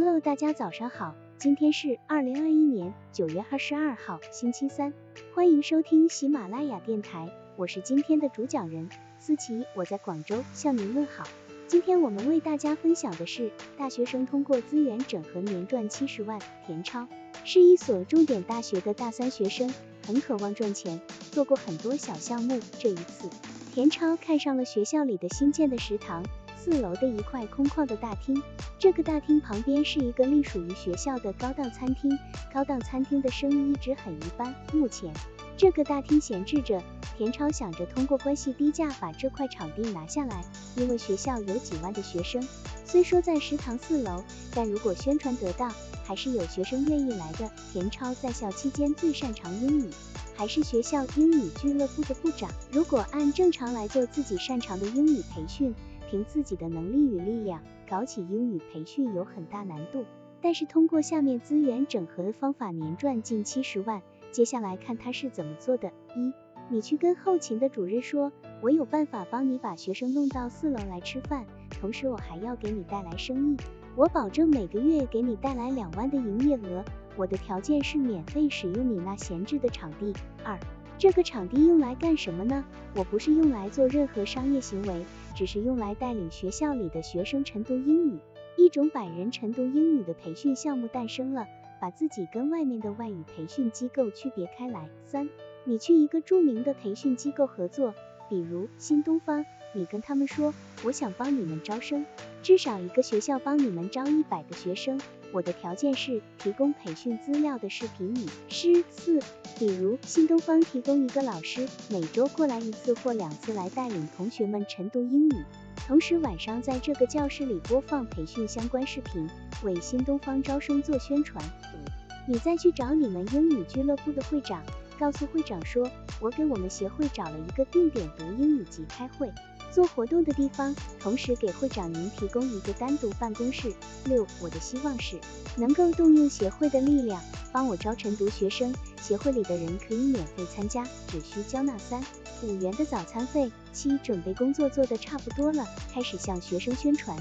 Hello，大家早上好，今天是二零二一年九月二十二号，星期三，欢迎收听喜马拉雅电台，我是今天的主讲人思琪，我在广州向您问好。今天我们为大家分享的是大学生通过资源整合年赚七十万。田超是一所重点大学的大三学生，很渴望赚钱，做过很多小项目。这一次，田超看上了学校里的新建的食堂。四楼的一块空旷的大厅，这个大厅旁边是一个隶属于学校的高档餐厅。高档餐厅的生意一直很一般。目前这个大厅闲置着，田超想着通过关系低价把这块场地拿下来，因为学校有几万的学生。虽说在食堂四楼，但如果宣传得当，还是有学生愿意来的。田超在校期间最擅长英语，还是学校英语俱乐部的部长。如果按正常来做自己擅长的英语培训。凭自己的能力与力量搞起英语培训有很大难度，但是通过下面资源整合的方法，年赚近七十万。接下来看他是怎么做的：一，你去跟后勤的主任说，我有办法帮你把学生弄到四楼来吃饭，同时我还要给你带来生意，我保证每个月给你带来两万的营业额。我的条件是免费使用你那闲置的场地。二，这个场地用来干什么呢？我不是用来做任何商业行为。只是用来带领学校里的学生晨读英语，一种百人晨读英语的培训项目诞生了，把自己跟外面的外语培训机构区别开来。三，你去一个著名的培训机构合作，比如新东方，你跟他们说，我想帮你们招生，至少一个学校帮你们招一百个学生。我的条件是提供培训资料的视频语师。四，比如新东方提供一个老师，每周过来一次或两次来带领同学们晨读英语，同时晚上在这个教室里播放培训相关视频，为新东方招生做宣传。五，你再去找你们英语俱乐部的会长，告诉会长说，我给我们协会找了一个定点读英语及开会。做活动的地方，同时给会长您提供一个单独办公室。六，我的希望是能够动用协会的力量，帮我招晨读学生，协会里的人可以免费参加，只需交纳三五元的早餐费。七，准备工作做得差不多了，开始向学生宣传。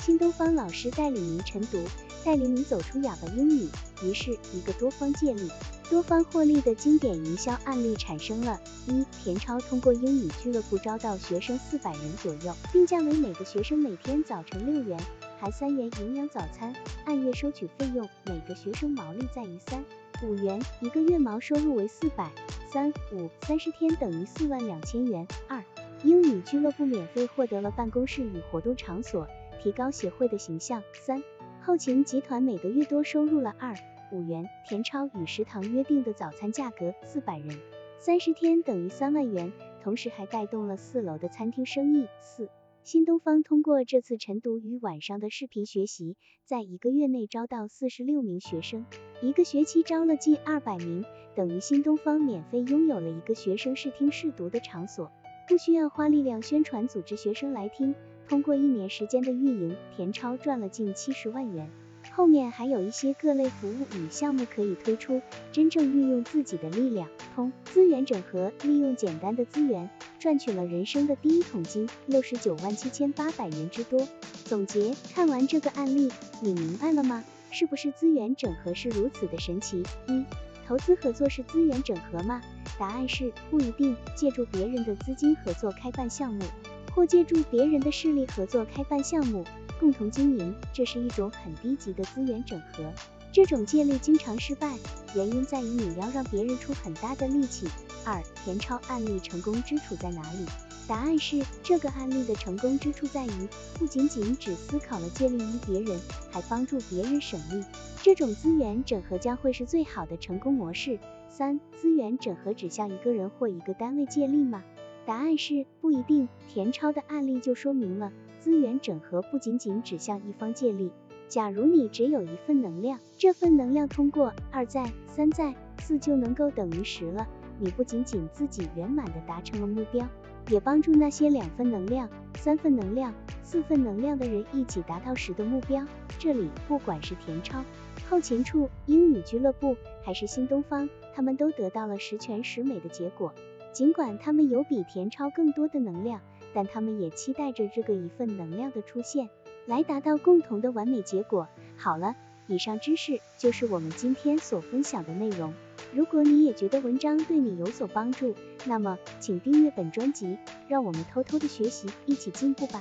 新东方老师带领您晨读，带领你走出哑巴英语。于是，一个多方借力。多方获利的经典营销案例产生了。一，田超通过英语俱乐部招到学生四百人左右，定价为每个学生每天早晨六元，含三元营养早餐，按月收取费用，每个学生毛利在于三五元，一个月毛收入为四百。三五三十天等于四万两千元。二，英语俱乐部免费获得了办公室与活动场所，提高协会的形象。三，后勤集团每个月多收入了二。五元，田超与食堂约定的早餐价格四百人，三十天等于三万元，同时还带动了四楼的餐厅生意。四，新东方通过这次晨读与晚上的视频学习，在一个月内招到四十六名学生，一个学期招了近二百名，等于新东方免费拥有了一个学生试听试读的场所，不需要花力量宣传组织学生来听。通过一年时间的运营，田超赚了近七十万元。后面还有一些各类服务与项目可以推出，真正运用自己的力量，通资源整合，利用简单的资源赚取了人生的第一桶金，六十九万七千八百元之多。总结，看完这个案例，你明白了吗？是不是资源整合是如此的神奇？一，投资合作是资源整合吗？答案是不一定。借助别人的资金合作开办项目，或借助别人的势力合作开办项目。共同经营，这是一种很低级的资源整合。这种借力经常失败，原因在于你要让别人出很大的力气。二，田超案例成功之处在哪里？答案是，这个案例的成功之处在于，不仅仅只思考了借力于别人，还帮助别人省力。这种资源整合将会是最好的成功模式。三，资源整合指向一个人或一个单位借力吗？答案是不一定。田超的案例就说明了。资源整合不仅仅指向一方借力。假如你只有一份能量，这份能量通过二在、三在、四就能够等于十了。你不仅仅自己圆满的达成了目标，也帮助那些两份能量、三份能量、四份能量的人一起达到十的目标。这里不管是田超、后勤处、英语俱乐部，还是新东方，他们都得到了十全十美的结果。尽管他们有比田超更多的能量。但他们也期待着这个一份能量的出现。来达到共同的完美结果。好了，以上知识就是我们今天所分享的内容。如果你也觉得文章对你有所帮助，那么请订阅本专辑，让我们偷偷的学习，一起进步吧。